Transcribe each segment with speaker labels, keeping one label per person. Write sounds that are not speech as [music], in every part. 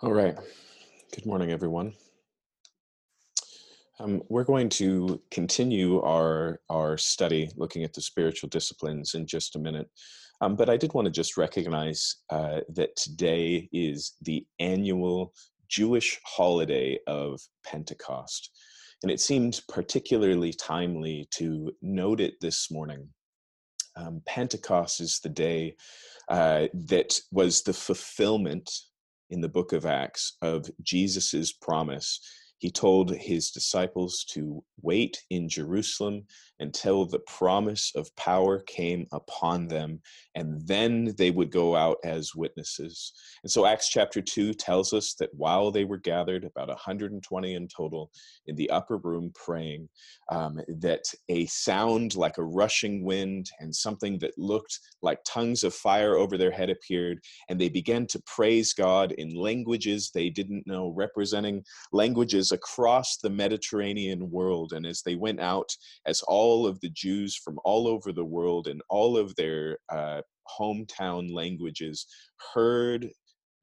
Speaker 1: All right. Good morning, everyone. Um, we're going to continue our our study looking at the spiritual disciplines in just a minute, um, but I did want to just recognize uh, that today is the annual Jewish holiday of Pentecost, and it seemed particularly timely to note it this morning. Um, Pentecost is the day uh, that was the fulfillment in the book of Acts of Jesus's promise. He told his disciples to wait in Jerusalem until the promise of power came upon them, and then they would go out as witnesses. And so, Acts chapter 2 tells us that while they were gathered, about 120 in total, in the upper room praying, um, that a sound like a rushing wind and something that looked like tongues of fire over their head appeared, and they began to praise God in languages they didn't know, representing languages across the Mediterranean world. And as they went out, as all all of the Jews from all over the world and all of their uh, hometown languages heard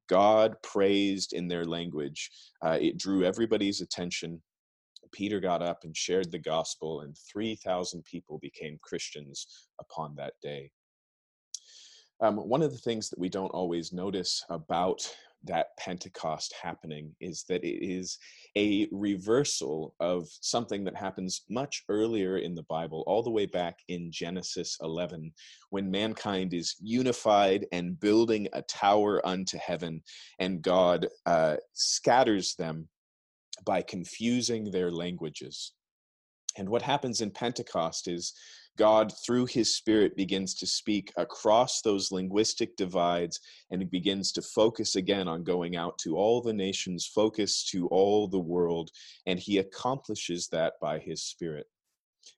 Speaker 1: God praised in their language. Uh, it drew everybody's attention. Peter got up and shared the gospel, and 3,000 people became Christians upon that day. Um, one of the things that we don't always notice about that Pentecost happening is that it is a reversal of something that happens much earlier in the Bible, all the way back in Genesis 11, when mankind is unified and building a tower unto heaven, and God uh, scatters them by confusing their languages. And what happens in Pentecost is God, through his spirit, begins to speak across those linguistic divides and begins to focus again on going out to all the nations, focus to all the world. And he accomplishes that by his spirit.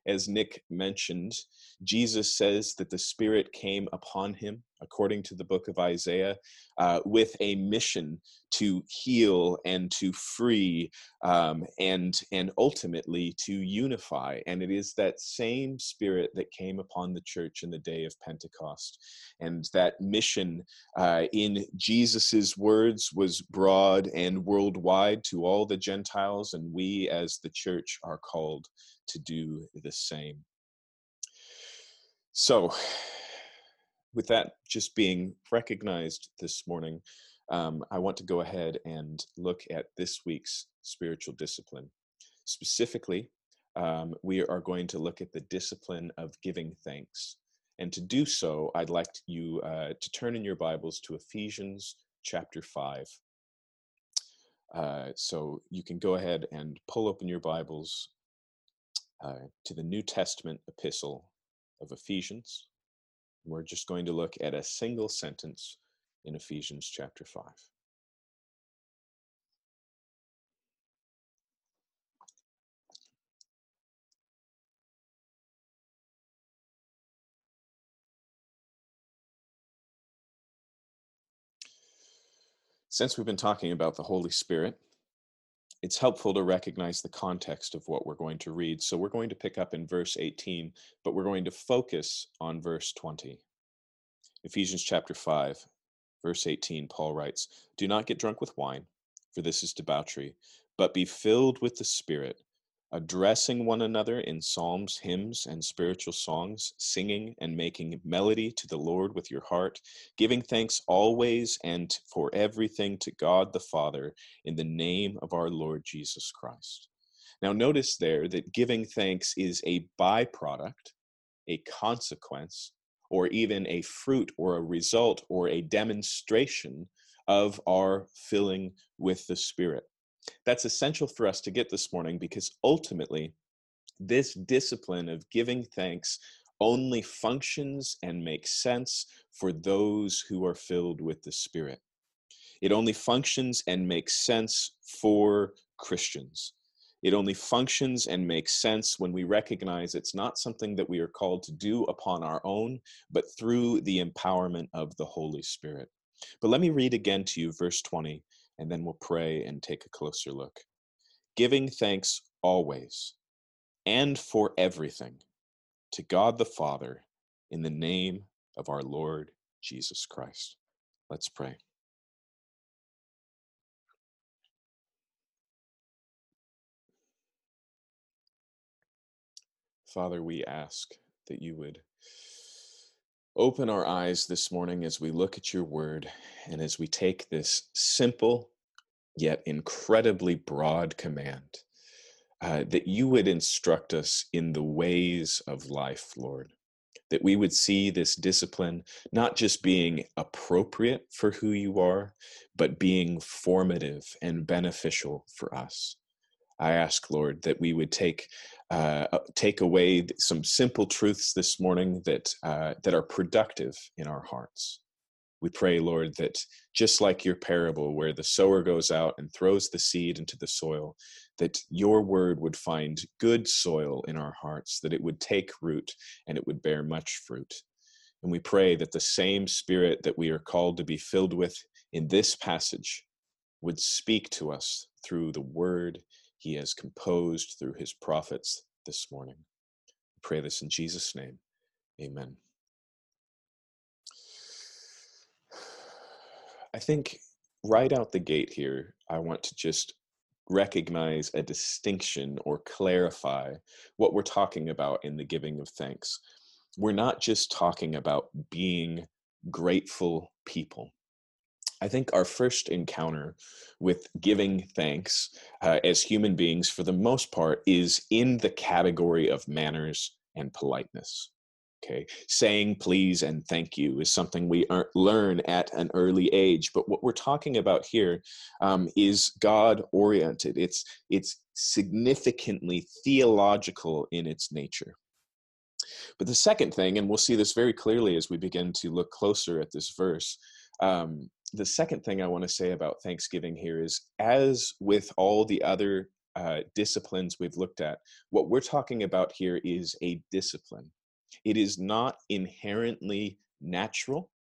Speaker 1: As Nick mentioned, Jesus says that the Spirit came upon him, according to the book of Isaiah, uh, with a mission to heal and to free um, and, and ultimately to unify. And it is that same Spirit that came upon the church in the day of Pentecost. And that mission, uh, in Jesus's words, was broad and worldwide to all the Gentiles, and we as the church are called to do the same. So, with that just being recognized this morning, um, I want to go ahead and look at this week's spiritual discipline. Specifically, um, we are going to look at the discipline of giving thanks. And to do so, I'd like you uh, to turn in your Bibles to Ephesians chapter 5. Uh, so you can go ahead and pull open your Bibles uh, to the New Testament epistle of Ephesians. We're just going to look at a single sentence in Ephesians chapter 5. Since we've been talking about the Holy Spirit, it's helpful to recognize the context of what we're going to read. So we're going to pick up in verse 18, but we're going to focus on verse 20. Ephesians chapter 5, verse 18, Paul writes, Do not get drunk with wine, for this is debauchery, but be filled with the Spirit addressing one another in psalms, hymns, and spiritual songs, singing and making melody to the Lord with your heart, giving thanks always and for everything to God the Father in the name of our Lord Jesus Christ. Now, notice there that giving thanks is a byproduct, a consequence, or even a fruit or a result or a demonstration of our filling with the Spirit. That's essential for us to get this morning because ultimately, this discipline of giving thanks only functions and makes sense for those who are filled with the Spirit. It only functions and makes sense for Christians. It only functions and makes sense when we recognize it's not something that we are called to do upon our own, but through the empowerment of the Holy Spirit. But let me read again to you verse 20 and then we'll pray and take a closer look. Giving thanks always and for everything to God the Father in the name of our Lord Jesus Christ. Let's pray. Father, we ask that you would open our eyes this morning as we look at your word and as we take this simple yet incredibly broad command uh, that you would instruct us in the ways of life, Lord. That we would see this discipline not just being appropriate for who you are, but being formative and beneficial for us. I ask, Lord, that we would take uh, uh take away some simple truths this morning that uh, that are productive in our hearts. We pray, Lord, that just like your parable, where the sower goes out and throws the seed into the soil, that your word would find good soil in our hearts, that it would take root and it would bear much fruit. And we pray that the same spirit that we are called to be filled with in this passage would speak to us through the word he has composed through his prophets this morning. We pray this in Jesus' name. Amen. I think right out the gate here, I want to just recognize a distinction or clarify what we're talking about in the giving of thanks. We're not just talking about being grateful people. I think our first encounter with giving thanks uh, as human beings, for the most part, is in the category of manners and politeness. Okay, saying please and thank you is something we learn at an early age. But what we're talking about here um, is God oriented. It's it's significantly theological in its nature. But the second thing, and we'll see this very clearly as we begin to look closer at this verse, um, the second thing I want to say about Thanksgiving here is as with all the other uh, disciplines we've looked at, what we're talking about here is a discipline. It is not inherently natural.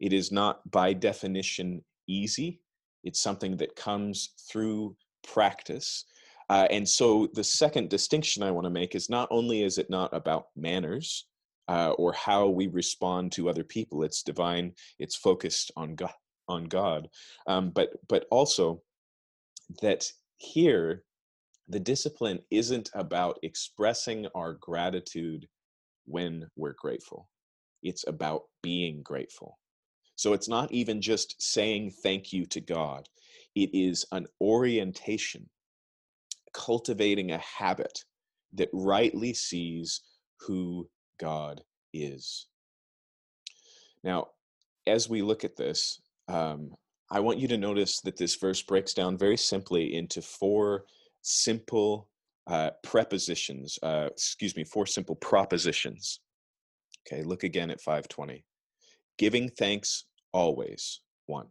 Speaker 1: It is not by definition easy. It's something that comes through practice. Uh, and so the second distinction I want to make is not only is it not about manners uh, or how we respond to other people, it's divine, it's focused on God, on God. Um, but but also that here the discipline isn't about expressing our gratitude when we're grateful. It's about being grateful. So it's not even just saying thank you to God, it is an orientation, cultivating a habit that rightly sees who God is. Now, as we look at this, um, I want you to notice that this verse breaks down very simply into four simple uh, prepositions, uh, excuse me, four simple propositions. Okay, look again at 520. Giving thanks always, one.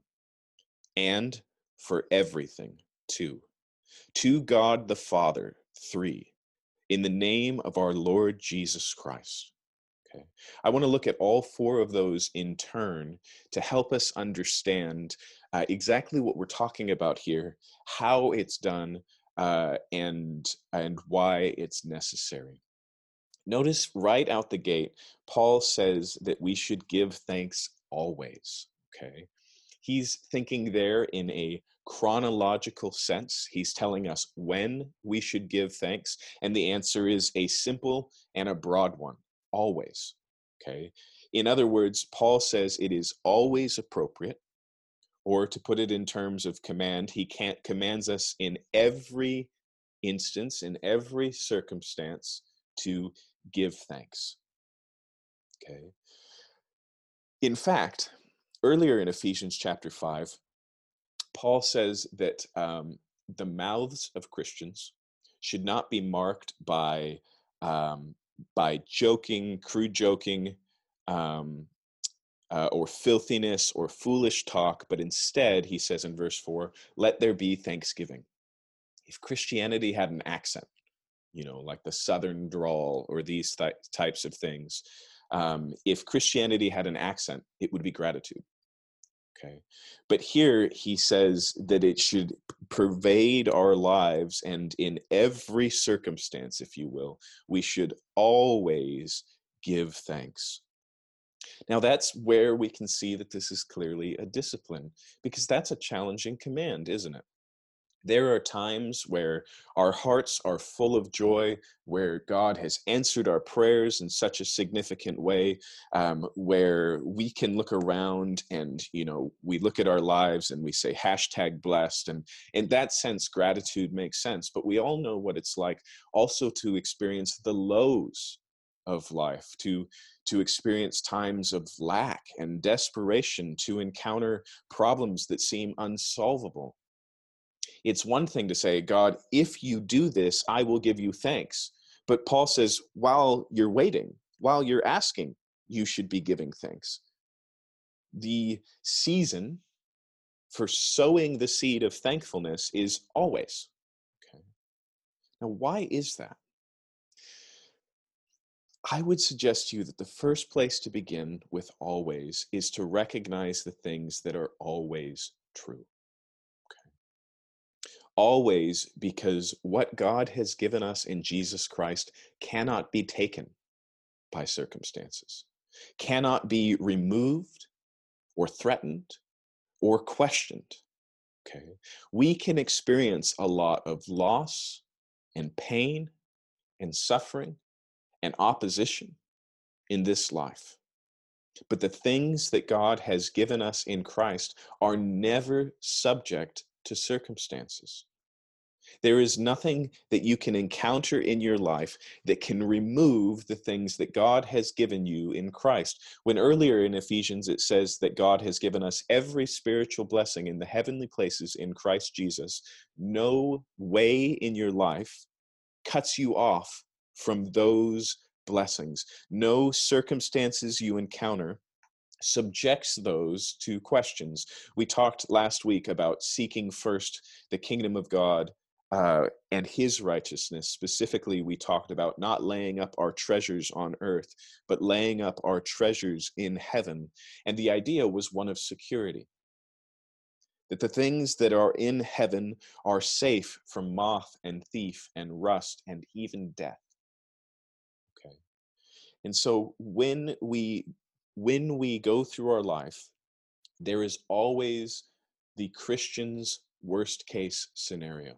Speaker 1: And for everything, two. To God the Father, three. In the name of our Lord Jesus Christ. Okay. I want to look at all four of those in turn to help us understand uh, exactly what we're talking about here, how it's done, uh, and and why it's necessary. Notice right out the gate, Paul says that we should give thanks always. Okay, he's thinking there in a chronological sense. He's telling us when we should give thanks, and the answer is a simple and a broad one always. Okay. In other words, Paul says it is always appropriate, or to put it in terms of command, he can't commands us in every instance, in every circumstance, to give thanks. Okay. In fact, earlier in Ephesians chapter 5, Paul says that um, the mouths of Christians should not be marked by um, by joking, crude joking, um, uh, or filthiness or foolish talk, but instead, he says in verse 4, let there be thanksgiving. If Christianity had an accent, you know, like the Southern drawl or these th- types of things, um, if Christianity had an accent, it would be gratitude. Okay. But here he says that it should pervade our lives, and in every circumstance, if you will, we should always give thanks. Now, that's where we can see that this is clearly a discipline, because that's a challenging command, isn't it? There are times where our hearts are full of joy, where God has answered our prayers in such a significant way, um, where we can look around and, you know, we look at our lives and we say hashtag blessed. And in that sense, gratitude makes sense. But we all know what it's like also to experience the lows of life, to to experience times of lack and desperation, to encounter problems that seem unsolvable it's one thing to say, God, if you do this, I will give you thanks. But Paul says, while you're waiting, while you're asking, you should be giving thanks. The season for sowing the seed of thankfulness is always. Okay. Now, why is that? I would suggest to you that the first place to begin with always is to recognize the things that are always true always because what God has given us in Jesus Christ cannot be taken by circumstances, cannot be removed or threatened or questioned. Okay. We can experience a lot of loss and pain and suffering and opposition in this life. But the things that God has given us in Christ are never subject to circumstances. There is nothing that you can encounter in your life that can remove the things that God has given you in Christ. When earlier in Ephesians it says that God has given us every spiritual blessing in the heavenly places in Christ Jesus, no way in your life cuts you off from those blessings. No circumstances you encounter subjects those to questions. We talked last week about seeking first the kingdom of God uh, and his righteousness. Specifically, we talked about not laying up our treasures on earth, but laying up our treasures in heaven. And the idea was one of security that the things that are in heaven are safe from moth and thief and rust and even death. Okay. And so when we when we go through our life, there is always the Christian's worst case scenario.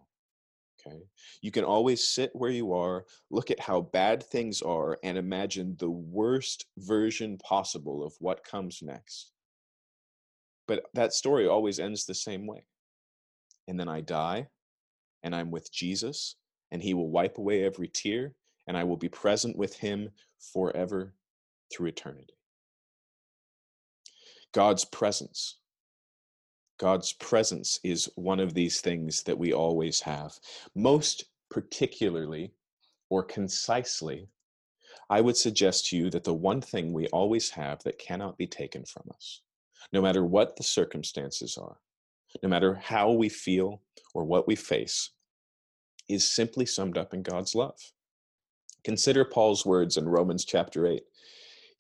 Speaker 1: Okay. You can always sit where you are, look at how bad things are, and imagine the worst version possible of what comes next. But that story always ends the same way. And then I die, and I'm with Jesus, and he will wipe away every tear, and I will be present with him forever through eternity. God's presence. God's presence is one of these things that we always have. Most particularly or concisely, I would suggest to you that the one thing we always have that cannot be taken from us, no matter what the circumstances are, no matter how we feel or what we face, is simply summed up in God's love. Consider Paul's words in Romans chapter 8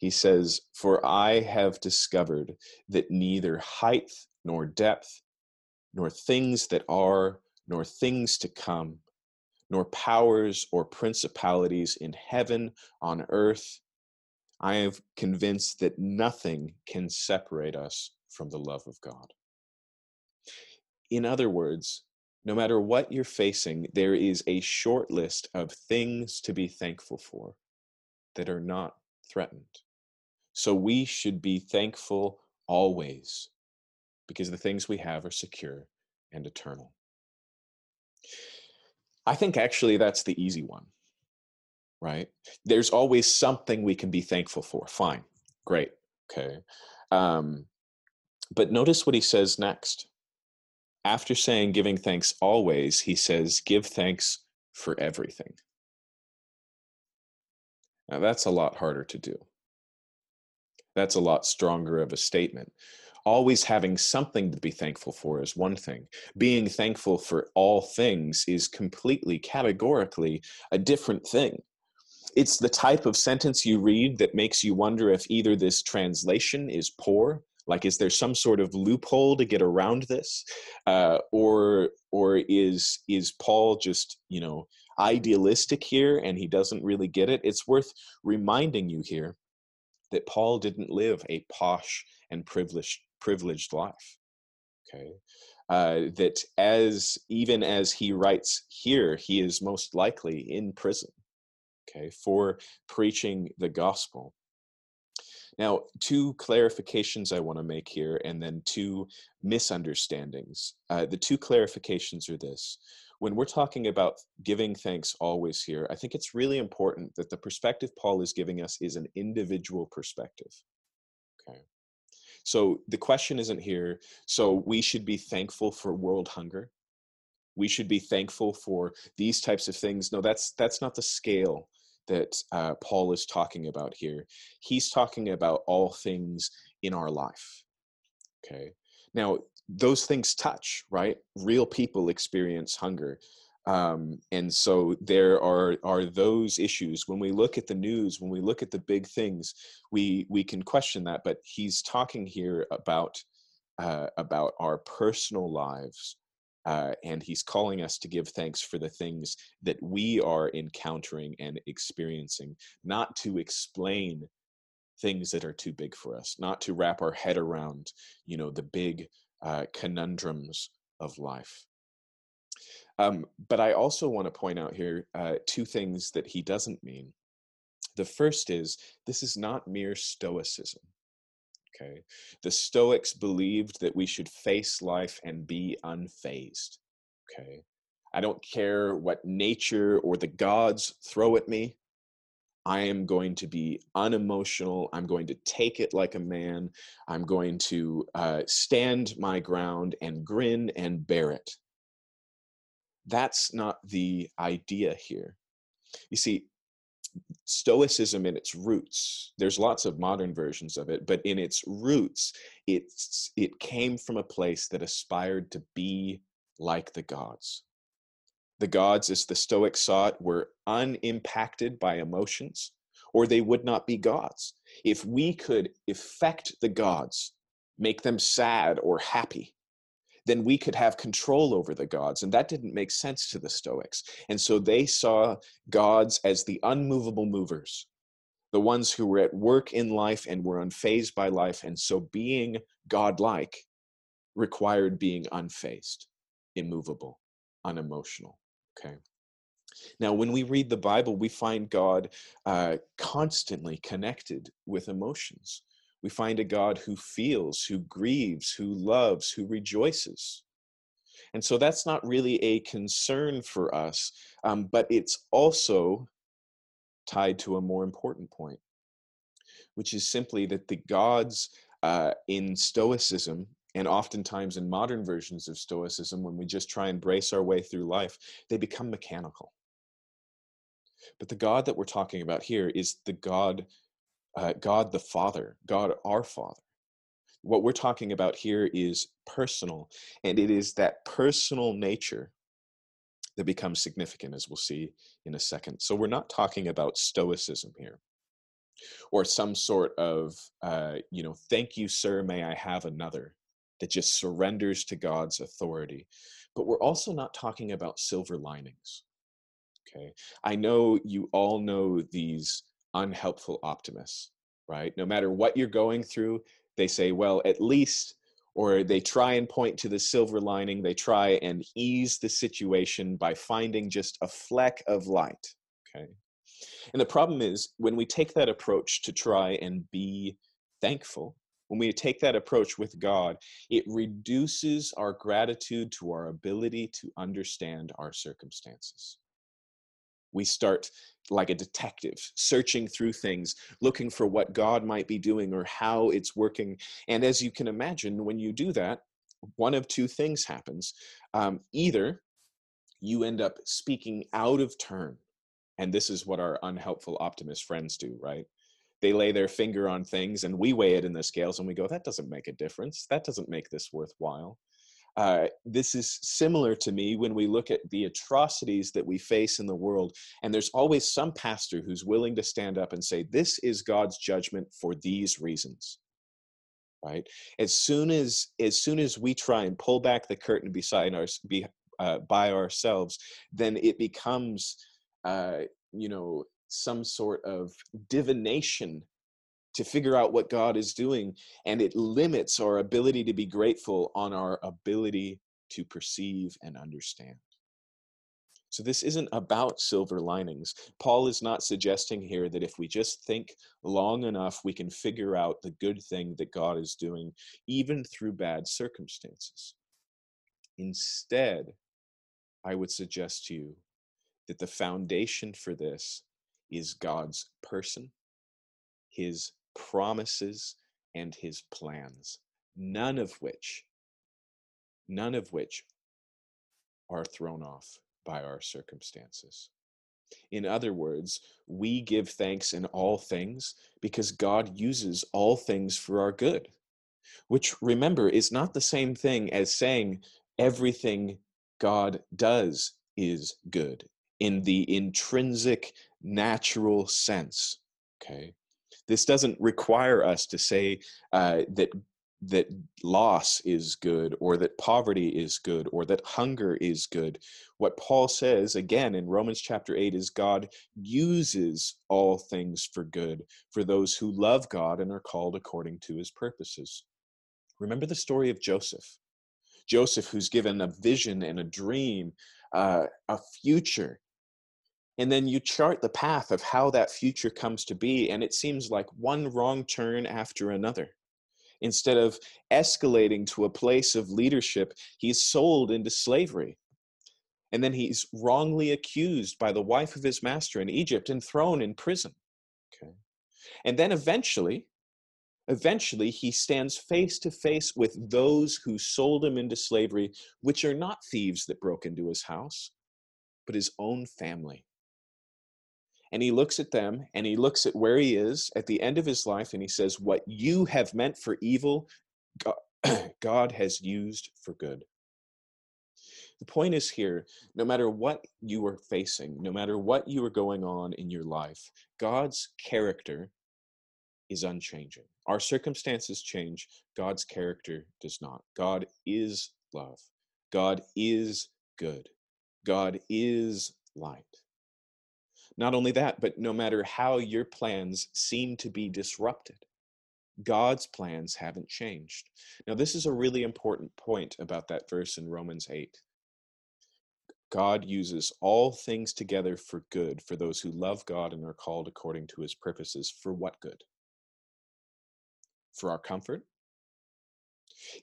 Speaker 1: he says, For I have discovered that neither height nor depth, nor things that are, nor things to come, nor powers or principalities in heaven, on earth, I am convinced that nothing can separate us from the love of God. In other words, no matter what you're facing, there is a short list of things to be thankful for that are not threatened. So we should be thankful always because the things we have are secure and eternal. I think actually that's the easy one, right? There's always something we can be thankful for. Fine, great, okay. Um, but notice what he says next. After saying giving thanks always, he says, give thanks for everything. Now that's a lot harder to do that's a lot stronger of a statement. Always having something to be thankful for is one thing. Being thankful for all things is completely, categorically a different thing. It's the type of sentence you read that makes you wonder if either this translation is poor, like is there some sort of loophole to get around this, uh, or or is is Paul just you know idealistic here and he doesn't really get it? It's worth reminding you here that Paul didn't live a posh and privileged privileged life. Okay, uh, that as even as he writes here, he is most likely in prison, okay, for preaching the gospel. Now, two clarifications I want to make here, and then two misunderstandings. Uh, the two clarifications are this. When we're talking about giving thanks always here, I think it's really important that the perspective Paul is giving us is an individual perspective. Okay. So the question isn't here, so we should be thankful for world hunger. We should be thankful for these types of things. No, that's that's not the scale that uh, Paul is talking about here. He's talking about all things in our life. Okay. Now, those things touch, right? Real people experience hunger. Um, and so there are are those issues when we look at the news when we look at the big things we we can question that but he's talking here about uh, about our personal lives uh, and he's calling us to give thanks for the things that we are encountering and experiencing, not to explain things that are too big for us, not to wrap our head around, you know, the big uh, conundrums of life. Um, but I also want to point out here uh, two things that he doesn't mean. The first is this is not mere stoicism. Okay. The Stoics believed that we should face life and be unfazed. Okay. I don't care what nature or the gods throw at me. I am going to be unemotional. I'm going to take it like a man. I'm going to uh, stand my ground and grin and bear it. That's not the idea here. You see, stoicism in its roots there's lots of modern versions of it but in its roots it's it came from a place that aspired to be like the gods the gods as the stoics saw it were unimpacted by emotions or they would not be gods if we could affect the gods make them sad or happy then we could have control over the gods. And that didn't make sense to the Stoics. And so they saw gods as the unmovable movers, the ones who were at work in life and were unfazed by life. And so being godlike required being unfazed, immovable, unemotional. Okay. Now, when we read the Bible, we find God uh, constantly connected with emotions. We find a God who feels, who grieves, who loves, who rejoices. And so that's not really a concern for us, um, but it's also tied to a more important point, which is simply that the gods uh, in Stoicism, and oftentimes in modern versions of Stoicism, when we just try and brace our way through life, they become mechanical. But the God that we're talking about here is the God uh, God the Father, God our Father. What we're talking about here is personal, and it is that personal nature that becomes significant, as we'll see in a second. So we're not talking about stoicism here or some sort of, uh, you know, thank you, sir, may I have another that just surrenders to God's authority. But we're also not talking about silver linings. Okay. I know you all know these unhelpful optimists, right? No matter what you're going through, they say, well, at least, or they try and point to the silver lining. They try and ease the situation by finding just a fleck of light, okay? And the problem is when we take that approach to try and be thankful, when we take that approach with God, it reduces our gratitude to our ability to understand our circumstances. We start like a detective searching through things looking for what god might be doing or how it's working. And as you can imagine when you do that one of two things happens. Um, either you end up speaking out of turn and this is what our unhelpful optimist friends do right they lay their finger on things and we weigh it in the scales and we go that doesn't make a difference that doesn't make this worthwhile uh, this is similar to me when we look at the atrocities that we face in the world. And there's always some pastor who's willing to stand up and say, This is God's judgment for these reasons. Right? As soon as as soon as we try and pull back the curtain beside our be, uh, by ourselves, then it becomes uh, you know some sort of divination to figure out what God is doing. And it limits our ability to be grateful on our ability to perceive and understand. So, this isn't about silver linings. Paul is not suggesting here that if we just think long enough, we can figure out the good thing that God is doing, even through bad circumstances. Instead, I would suggest to you that the foundation for this is God's person, his promises, and his plans, none of which, none of which are thrown off by our circumstances. In other words, we give thanks in all things because God uses all things for our good, which remember is not the same thing as saying everything God does is good in the intrinsic natural sense. Okay. This doesn't require us to say uh, that that loss is good or that poverty is good or that hunger is good. What Paul says again in Romans chapter 8 is God uses all things for good for those who love God and are called according to his purposes. Remember the story of Joseph. Joseph, who's given a vision and a dream, uh, a future. And then you chart the path of how that future comes to be, and it seems like one wrong turn after another Instead of escalating to a place of leadership, he's sold into slavery. And then he's wrongly accused by the wife of his master in Egypt and thrown in prison. Okay. And then eventually, eventually he stands face to face with those who sold him into slavery, which are not thieves that broke into his house, but his own family and he looks at them and he looks at where he is at the end of his life and he says, What you have meant for evil, [clears throat] God has used for good. The point is here no matter what you are facing, no matter what you are going on in your life, God's character is unchanging. Our circumstances change, God's character does not. God is love, God is good, God is light. Not only that, but no matter how your plans seem to be disrupted, God's plans haven't changed. Now, this is a really important point about that verse in Romans 8. God uses all things together for good for those who love God and are called according to his purposes. For what good? For our comfort?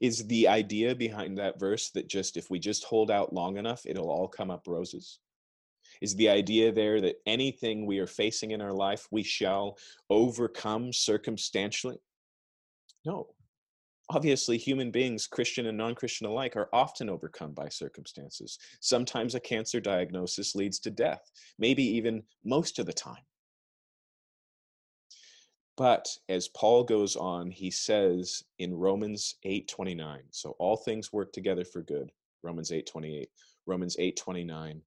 Speaker 1: Is the idea behind that verse that just if we just hold out long enough, it'll all come up roses? Is the idea there that anything we are facing in our life we shall overcome circumstantially? No. Obviously, human beings, Christian and non Christian alike, are often overcome by circumstances. Sometimes a cancer diagnosis leads to death, maybe even most of the time. But as Paul goes on, he says in Romans 8:29, so all things work together for good. Romans 8:28, Romans 8:29,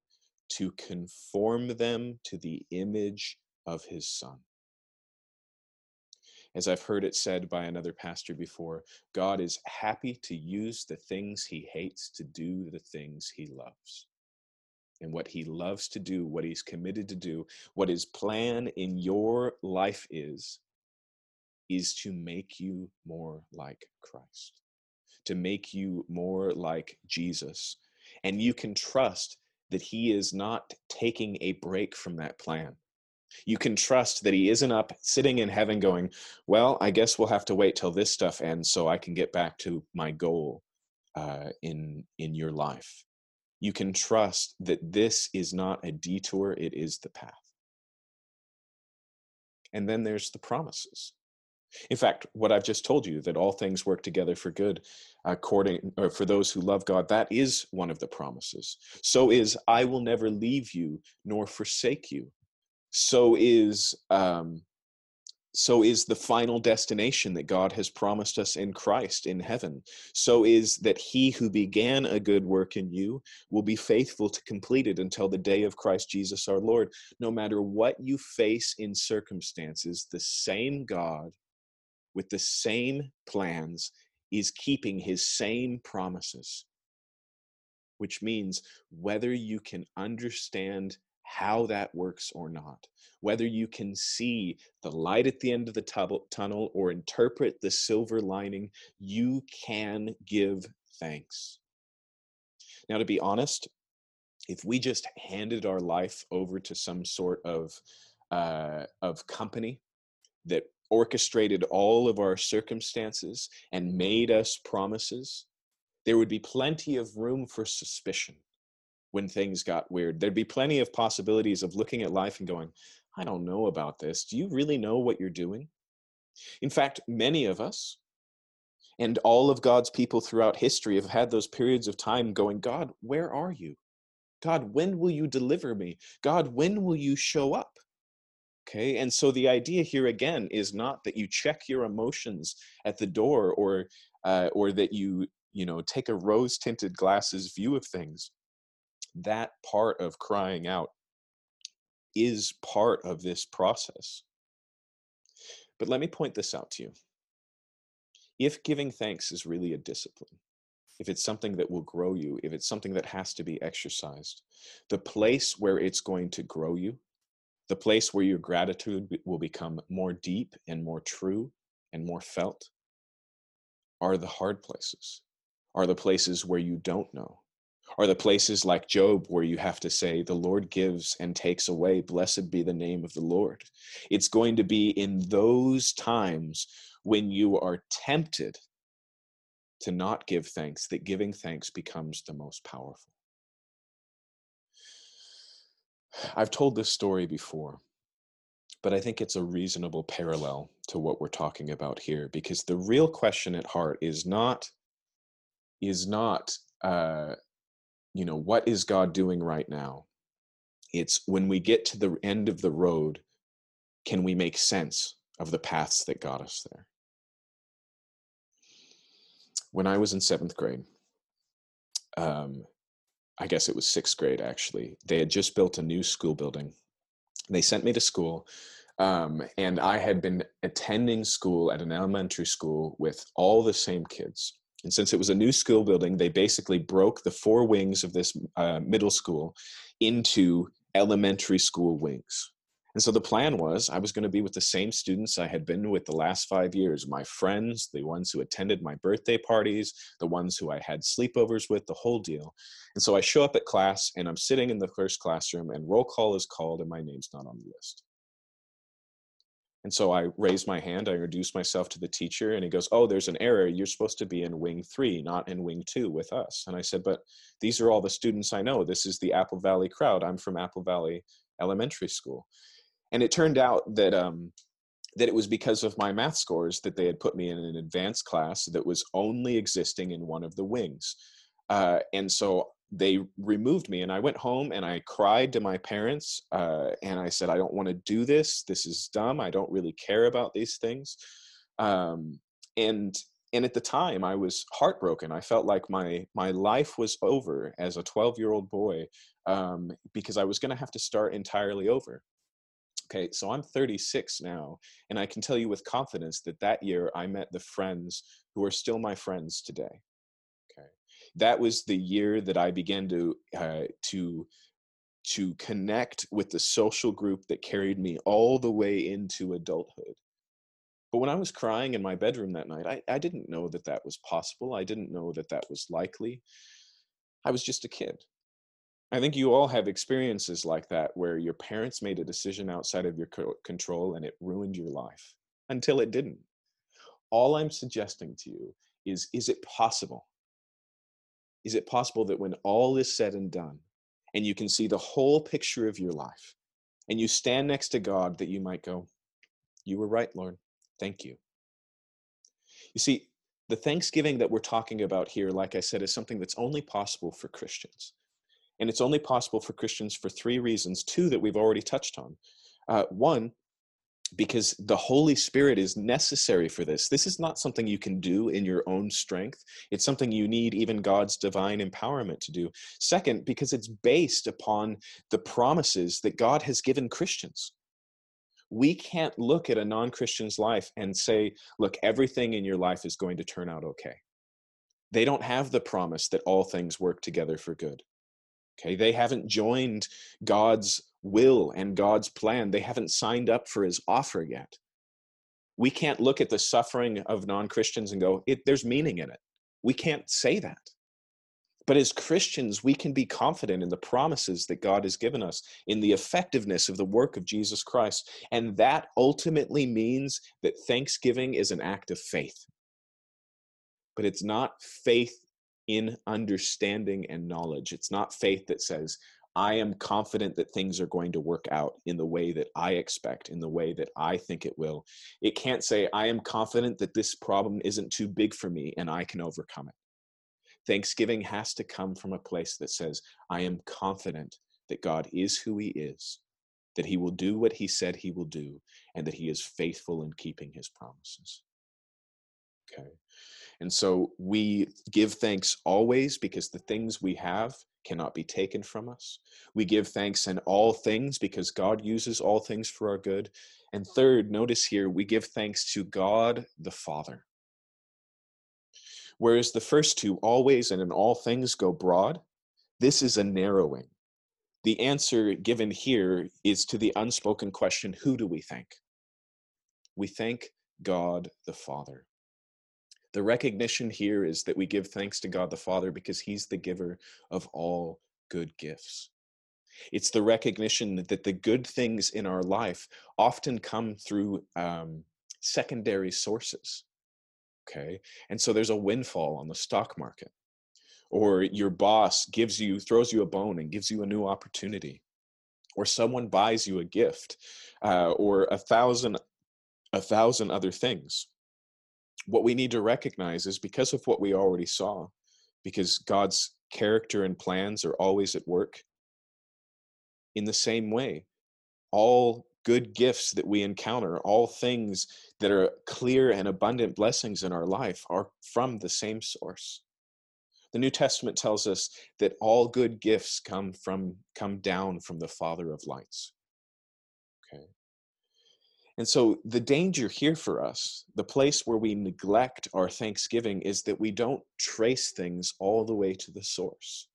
Speaker 1: to conform them to the image of his son. As I've heard it said by another pastor before, God is happy to use the things he hates to do the things he loves. And what he loves to do, what he's committed to do, what his plan in your life is, is to make you more like Christ, to make you more like Jesus. And you can trust that he is not taking a break from that plan. You can trust that he isn't up sitting in heaven going, Well, I guess we'll have to wait till this stuff ends so I can get back to my goal uh, in, in your life. You can trust that this is not a detour, it is the path. And then there's the promises. In fact, what I've just told you, that all things work together for good according or for those who love God, that is one of the promises. So is I will never leave you nor forsake you. So is um, so is the final destination that God has promised us in Christ in heaven. So is that he who began a good work in you will be faithful to complete it until the day of Christ Jesus our Lord. No matter what you face in circumstances, the same God with the same plans is keeping his same promises, which means whether you can understand how that works or not, whether you can see the light at the end of the tunnel or interpret the silver lining, you can give thanks. Now, to be honest, if we just handed our life over to some sort of uh, of company that orchestrated all of our circumstances and made us promises, there would be plenty of room for suspicion when things got weird. There'd be plenty of possibilities of looking at life and going, I don't know about this. Do you really know what you're doing? In fact, many of us and all of God's people throughout history have had those periods of time going, God, where are you? God, when will you deliver me? God, when will you show up? Okay, and so the idea here again is not that you check your emotions at the door or uh, or that you you know take a rose tinted glasses view of things. That part of crying out is part of this process. But let me point this out to you. If giving thanks is really a discipline, if it's something that will grow you, if it's something that has to be exercised, the place where it's going to grow you, the place where your gratitude will become more deep and more true and more felt, are the hard places, are the places where you don't know, are the places like Job where you have to say, The Lord gives and takes away. Blessed be the name of the Lord. It's going to be in those times when you are tempted to not give thanks that giving thanks becomes the most powerful. I've told this story before, but I think it's a reasonable parallel to what we're talking about here because the real question at heart is not is not uh, you know what is God doing right now. It's when we get to the end of the road, can we make sense of the paths that got us there? When I was in seventh grade, um, I guess it was sixth grade actually. They had just built a new school building. They sent me to school, um, and I had been attending school at an elementary school with all the same kids. And since it was a new school building, they basically broke the four wings of this uh, middle school into elementary school wings. And so the plan was I was going to be with the same students I had been with the last five years my friends, the ones who attended my birthday parties, the ones who I had sleepovers with, the whole deal. And so I show up at class and I'm sitting in the first classroom and roll call is called and my name's not on the list. And so I raise my hand, I introduce myself to the teacher, and he goes, Oh, there's an error. You're supposed to be in wing three, not in wing two with us. And I said, But these are all the students I know. This is the Apple Valley crowd. I'm from Apple Valley Elementary School and it turned out that um, that it was because of my math scores that they had put me in an advanced class that was only existing in one of the wings. Uh, and so they removed me and i went home and i cried to my parents uh, and i said i don't want to do this. This is dumb. I don't really care about these things. Um, and and at the time i was heartbroken. I felt like my my life was over as a 12 year old boy um, because i was going to have to start entirely over Okay, so I'm 36 now, and I can tell you with confidence that that year I met the friends who are still my friends today. Okay, that was the year that I began to uh, to to connect with the social group that carried me all the way into adulthood. But when I was crying in my bedroom that night, I, I didn't know that that was possible. I didn't know that that was likely. I was just a kid. I think you all have experiences like that where your parents made a decision outside of your control and it ruined your life until it didn't. All I'm suggesting to you is is it possible? Is it possible that when all is said and done and you can see the whole picture of your life and you stand next to God that you might go, You were right, Lord. Thank you. You see, the thanksgiving that we're talking about here, like I said, is something that's only possible for Christians. And it's only possible for Christians for three reasons, two that we've already touched on. Uh, one, because the Holy Spirit is necessary for this. This is not something you can do in your own strength. It's something you need even God's divine empowerment to do. Second, because it's based upon the promises that God has given Christians. We can't look at a non Christian's life and say, look, everything in your life is going to turn out okay. They don't have the promise that all things work together for good. Okay, they haven't joined God's will and God's plan. They haven't signed up for his offer yet. We can't look at the suffering of non Christians and go, there's meaning in it. We can't say that. But as Christians, we can be confident in the promises that God has given us, in the effectiveness of the work of Jesus Christ. And that ultimately means that thanksgiving is an act of faith. But it's not faith in understanding and knowledge. It's not faith that says, I am confident that things are going to work out in the way that I expect, in the way that I think it will. It can't say, I am confident that this problem isn't too big for me and I can overcome it. Thanksgiving has to come from a place that says, I am confident that God is who he is, that he will do what he said he will do, and that he is faithful in keeping his promises. Okay. And so we give thanks always because the things we have cannot be taken from us. We give thanks in all things because God uses all things for our good. And third, notice here, we give thanks to God the Father. Whereas the first two, always and in all things, go broad, this is a narrowing. The answer given here is to the unspoken question who do we thank? We thank God the Father. The recognition here is that we give thanks to God the Father because He's the giver of all good gifts. It's the recognition that the good things in our life often come through um, secondary sources. Okay. And so there's a windfall on the stock market, or your boss gives you, throws you a bone and gives you a new opportunity, or someone buys you a gift, uh, or a thousand, a thousand other things what we need to recognize is because of what we already saw, because God's character and plans are always at work, in the same way, all good gifts that we encounter, all things that are clear and abundant blessings in our life are from the same source. The New Testament tells us that all good gifts come from come down from the Father of lights. And so the danger here for us, the place where we neglect our thanksgiving, is that we don't trace things all the way to the source.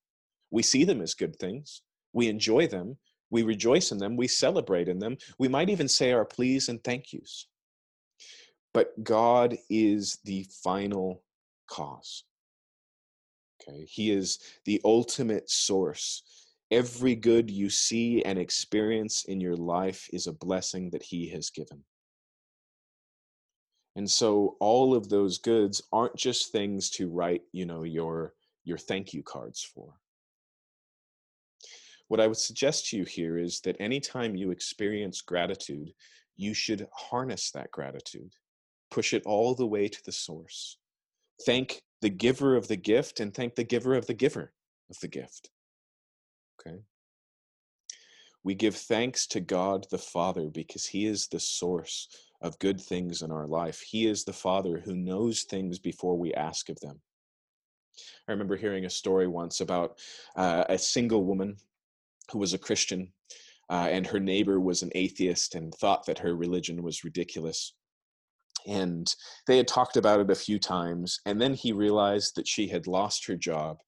Speaker 1: We see them as good things, we enjoy them, we rejoice in them, we celebrate in them, we might even say our pleas and thank yous. But God is the final cause. Okay, He is the ultimate source Every good you see and experience in your life is a blessing that He has given. And so all of those goods aren't just things to write, you know, your your thank you cards for. What I would suggest to you here is that anytime you experience gratitude, you should harness that gratitude, push it all the way to the source. Thank the giver of the gift and thank the giver of the giver of the gift. Okay. We give thanks to God the Father because He is the source of good things in our life. He is the Father who knows things before we ask of them. I remember hearing a story once about uh, a single woman who was a Christian, uh, and her neighbor was an atheist and thought that her religion was ridiculous. And they had talked about it a few times, and then he realized that she had lost her job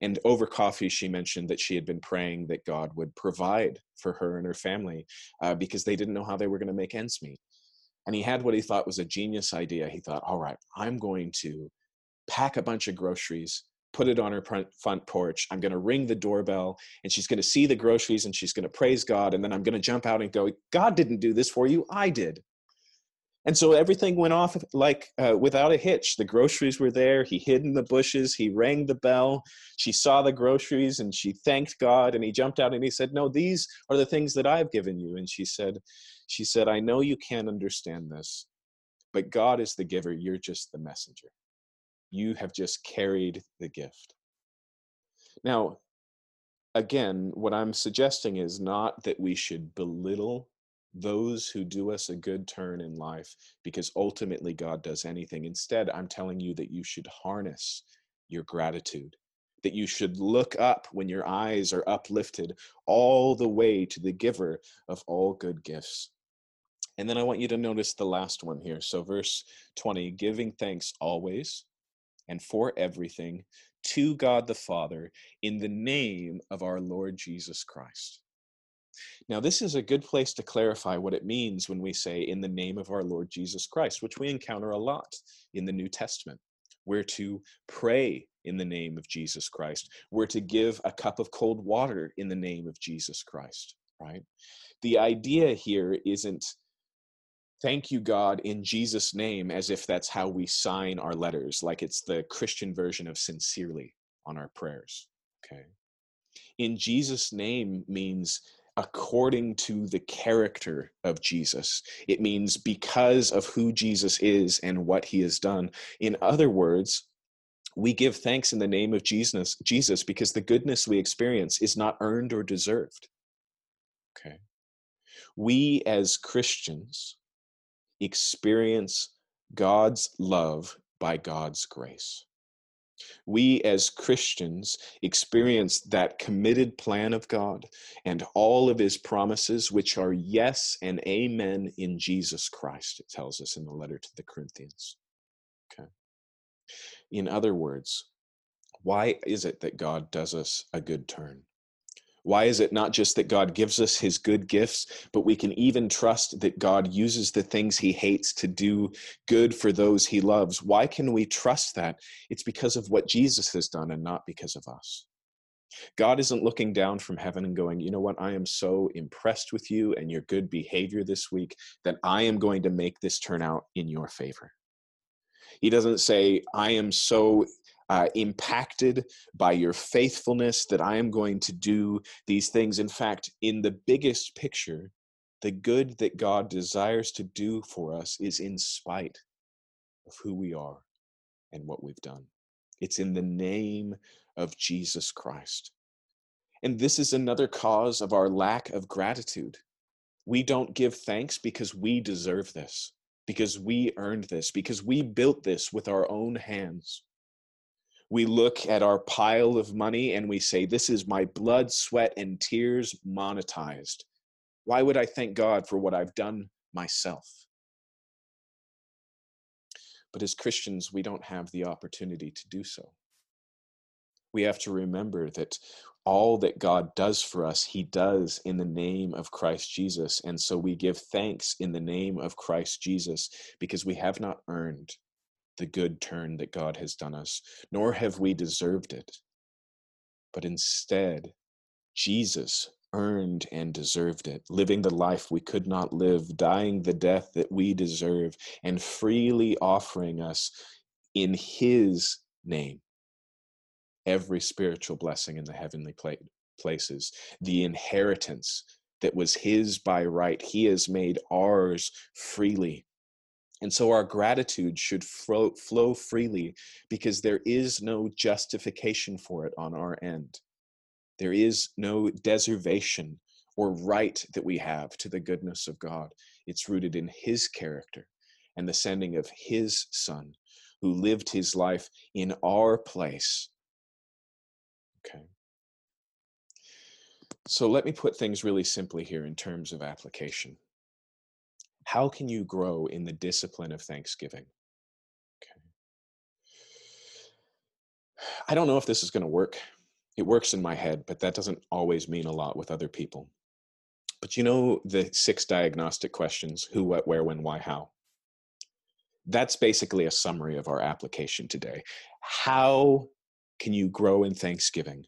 Speaker 1: and over coffee, she mentioned that she had been praying that God would provide for her and her family uh, because they didn't know how they were going to make ends meet. And he had what he thought was a genius idea. He thought, all right, I'm going to pack a bunch of groceries, put it on her front porch. I'm going to ring the doorbell and she's going to see the groceries and she's going to praise God. And then I'm going to jump out and go, God didn't do this for you. I did. And so everything went off like uh, without a hitch. The groceries were there. He hid in the bushes. He rang the bell. She saw the groceries and she thanked God. And he jumped out and he said, "No, these are the things that I've given you." And she said, "She said, I know you can't understand this, but God is the giver. You're just the messenger. You have just carried the gift." Now, again, what I'm suggesting is not that we should belittle those who do us a good turn in life because ultimately God does anything. Instead, I'm telling you that you should harness your gratitude, that you should look up when your eyes are uplifted all the way to the giver of all good gifts. And then I want you to notice the last one here. So, verse 20 giving thanks always and for everything to God the Father in the name of our Lord Jesus Christ. Now, this is a good place to clarify what it means when we say in the name of our Lord Jesus Christ, which we encounter a lot in the New Testament. We're to pray in the name of Jesus Christ. We're to give a cup of cold water in the name of Jesus Christ, right? The idea here isn't thank you, God, in Jesus' name, as if that's how we sign our letters, like it's the Christian version of sincerely on our prayers, okay? In Jesus' name means according to the character of Jesus. It means because of who Jesus is and what he has done. In other words, we give thanks in the name of Jesus, Jesus because the goodness we experience is not earned or deserved. Okay. We as Christians experience God's love by God's grace we as Christians experience that committed plan of God and all of his promises, which are yes and amen in Jesus Christ, it tells us in the letter to the Corinthians. Okay. In other words, why is it that God does us a good turn? Why is it not just that God gives us his good gifts, but we can even trust that God uses the things he hates to do good for those he loves? Why can we trust that? It's because of what Jesus has done and not because of us. God isn't looking down from heaven and going, you know what, I am so impressed with you and your good behavior this week that I am going to make this turn out in your favor. He doesn't say, I am so uh, impacted by your faithfulness that I am going to do these things. In fact, in the biggest picture, the good that God desires to do for us is in spite of who we are and what we've done. It's in the name of Jesus Christ. And this is another cause of our lack of gratitude. We don't give thanks because we deserve this, because we earned this, because we built this with our own hands we look at our pile of money and we say, This is my blood, sweat, and tears monetized. Why would I thank God for what I've done myself? But as Christians, we don't have the opportunity to do so. We have to remember that all that God does for us, He does in the name of Christ Jesus. And so we give thanks in the name of Christ Jesus because we have not earned the good turn that God has done us, nor have we deserved it. But instead, Jesus earned and deserved it, living the life we could not live, dying the death that we deserve, and freely offering us in His name every spiritual blessing in the heavenly places, the inheritance that was His by right, He has made ours freely and so our gratitude should flow, flow freely because there is no justification for it on our end. There is no deservation or right that we have to the goodness of God. It's rooted in His character and the sending of His Son, who lived His life in our place. Okay. So let me put things really simply here in terms of application how can you grow in the discipline of thanksgiving? Okay. I don't know if this is going to work. It works in my head, but that doesn't always mean a lot with other people. But you know the six diagnostic questions who, what, where, when, why, how? That's basically a summary of our application today. How can you grow in thanksgiving?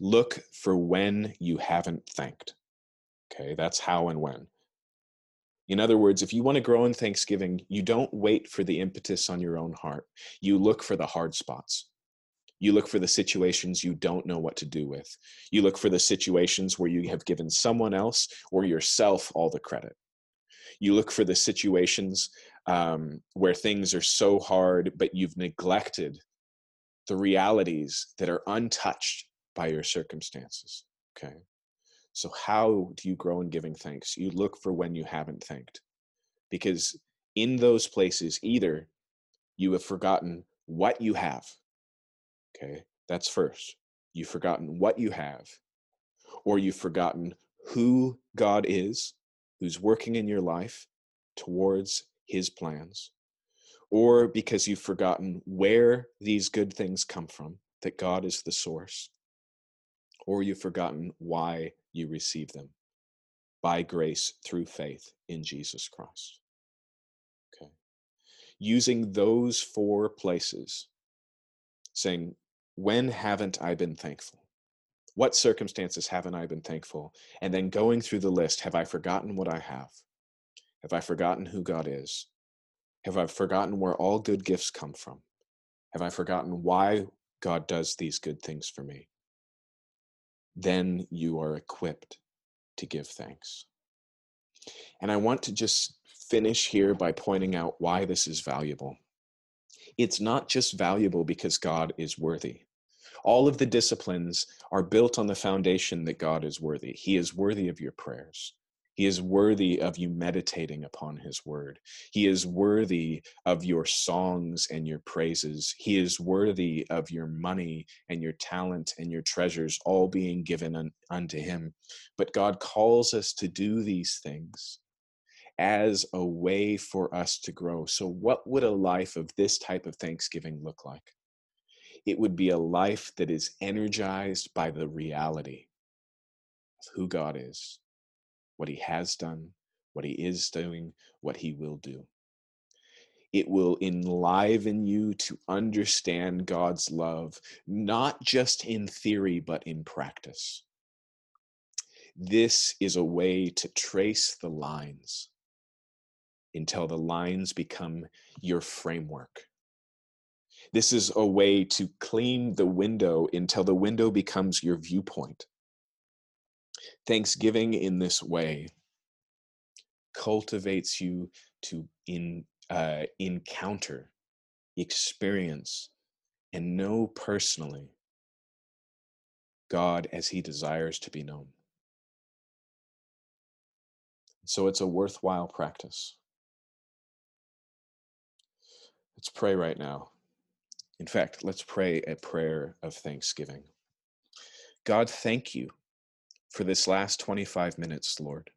Speaker 1: Look for when you haven't thanked. Okay, that's how and when. In other words, if you want to grow in Thanksgiving, you don't wait for the impetus on your own heart. You look for the hard spots. You look for the situations you don't know what to do with. You look for the situations where you have given someone else or yourself all the credit. You look for the situations um, where things are so hard, but you've neglected the realities that are untouched by your circumstances. Okay. So, how do you grow in giving thanks? You look for when you haven't thanked. Because in those places, either you have forgotten what you have. Okay, that's first. You've forgotten what you have, or you've forgotten who God is, who's working in your life towards his plans, or because you've forgotten where these good things come from, that God is the source, or you've forgotten why you receive them by grace through faith in Jesus Christ. Okay. Using those four places saying, When haven't I been thankful? What circumstances haven't I been thankful? And then going through the list, have I forgotten what I have? Have I forgotten who God is? Have I forgotten where all good gifts come from? Have I forgotten why God does these good things for me? Then you are equipped to give thanks. And I want to just finish here by pointing out why this is valuable. It's not just valuable because God is worthy. All of the disciplines are built on the foundation that God is worthy. He is worthy of your prayers. He is worthy of you meditating upon his word. He is worthy of your songs and your praises. He is worthy of your money and your talent and your treasures all being given un- unto him. But God calls us to do these things as a way for us to grow. So, what would a life of this type of thanksgiving look like? It would be a life that is energized by the reality of who God is what he has done, what he is doing, what he will do. It will enliven you to understand God's love, not just in theory, but in practice. This is a way to trace the lines until the lines become your framework. This is a way to clean the window until the window becomes your viewpoint. Thanksgiving in this way cultivates you to in, uh, encounter, experience, and know personally God as He desires to be known. So it's a worthwhile practice. Let's pray right now. In fact, let's pray a prayer of thanksgiving. God, thank you for this last 25 minutes, Lord.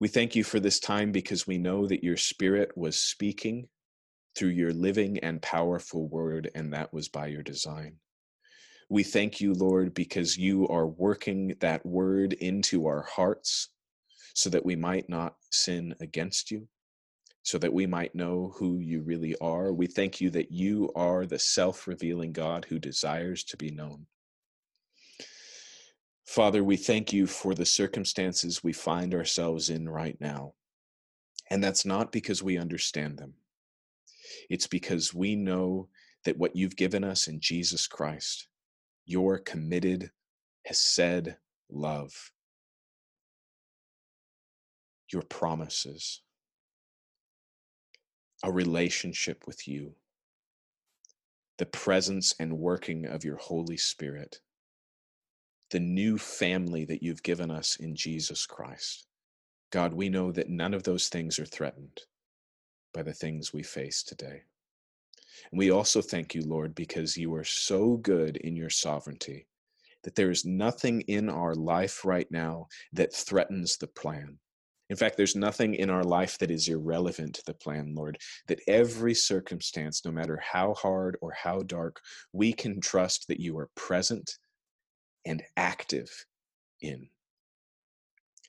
Speaker 1: We thank you for this time because we know that your Spirit was speaking through your living and powerful word, and that was by your design. We thank you, Lord, because you are working that word into our hearts so that we might not sin against you, so that we might know who you really are. We thank you that you are the self revealing God who desires to be known. Father, we thank you for the circumstances we find ourselves in right now. And that's not because we understand them, it's because we know that what you've given us in Jesus Christ, your committed, hesed love, your promises, a relationship with you, the presence and working of your Holy Spirit the new family that you've given us in Jesus Christ. God, we know that none of those things are threatened by the things we face today. And we also thank you, Lord, because you are so good in your sovereignty that there is nothing in our life right now that threatens the plan. In fact, there's nothing in our life that is irrelevant to the plan, Lord. That every circumstance, no matter how hard or how dark, we can trust that you are present and active in.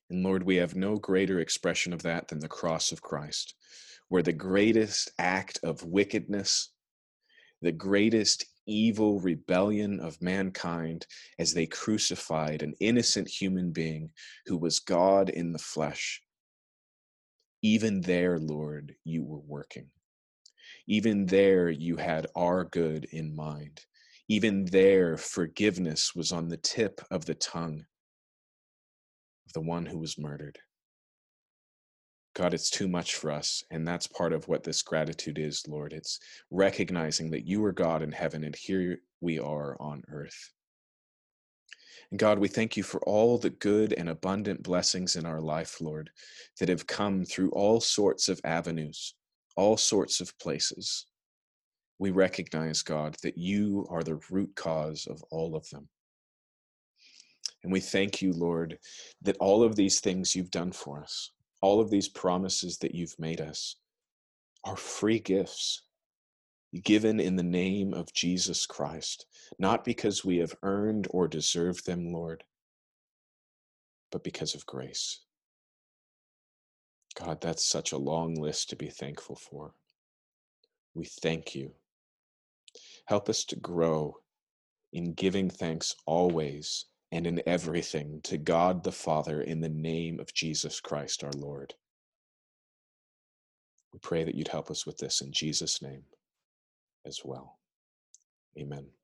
Speaker 1: And Lord, we have no greater expression of that than the cross of Christ, where the greatest act of wickedness, the greatest evil rebellion of mankind, as they crucified an innocent human being who was God in the flesh. Even there, Lord, you were working. Even there, you had our good in mind. Even there, forgiveness was on the tip of the tongue of the one who was murdered. God, it's too much for us. And that's part of what this gratitude is, Lord. It's recognizing that you are God in heaven and here we are on earth. And God, we thank you for all the good and abundant blessings in our life, Lord, that have come through all sorts of avenues, all sorts of places we recognize, God, that you are the root cause of all of them. And we thank you, Lord, that all of these things you've done for us, all of these promises that you've made us, are free gifts given in the name of Jesus Christ, not because we have earned or deserved them, Lord, but because of grace. God, that's such a long list to be thankful for. We thank you Help us to grow in giving thanks always and in everything to God the Father in the name of Jesus Christ our Lord. We pray that you'd help us with this in Jesus' name as well. Amen.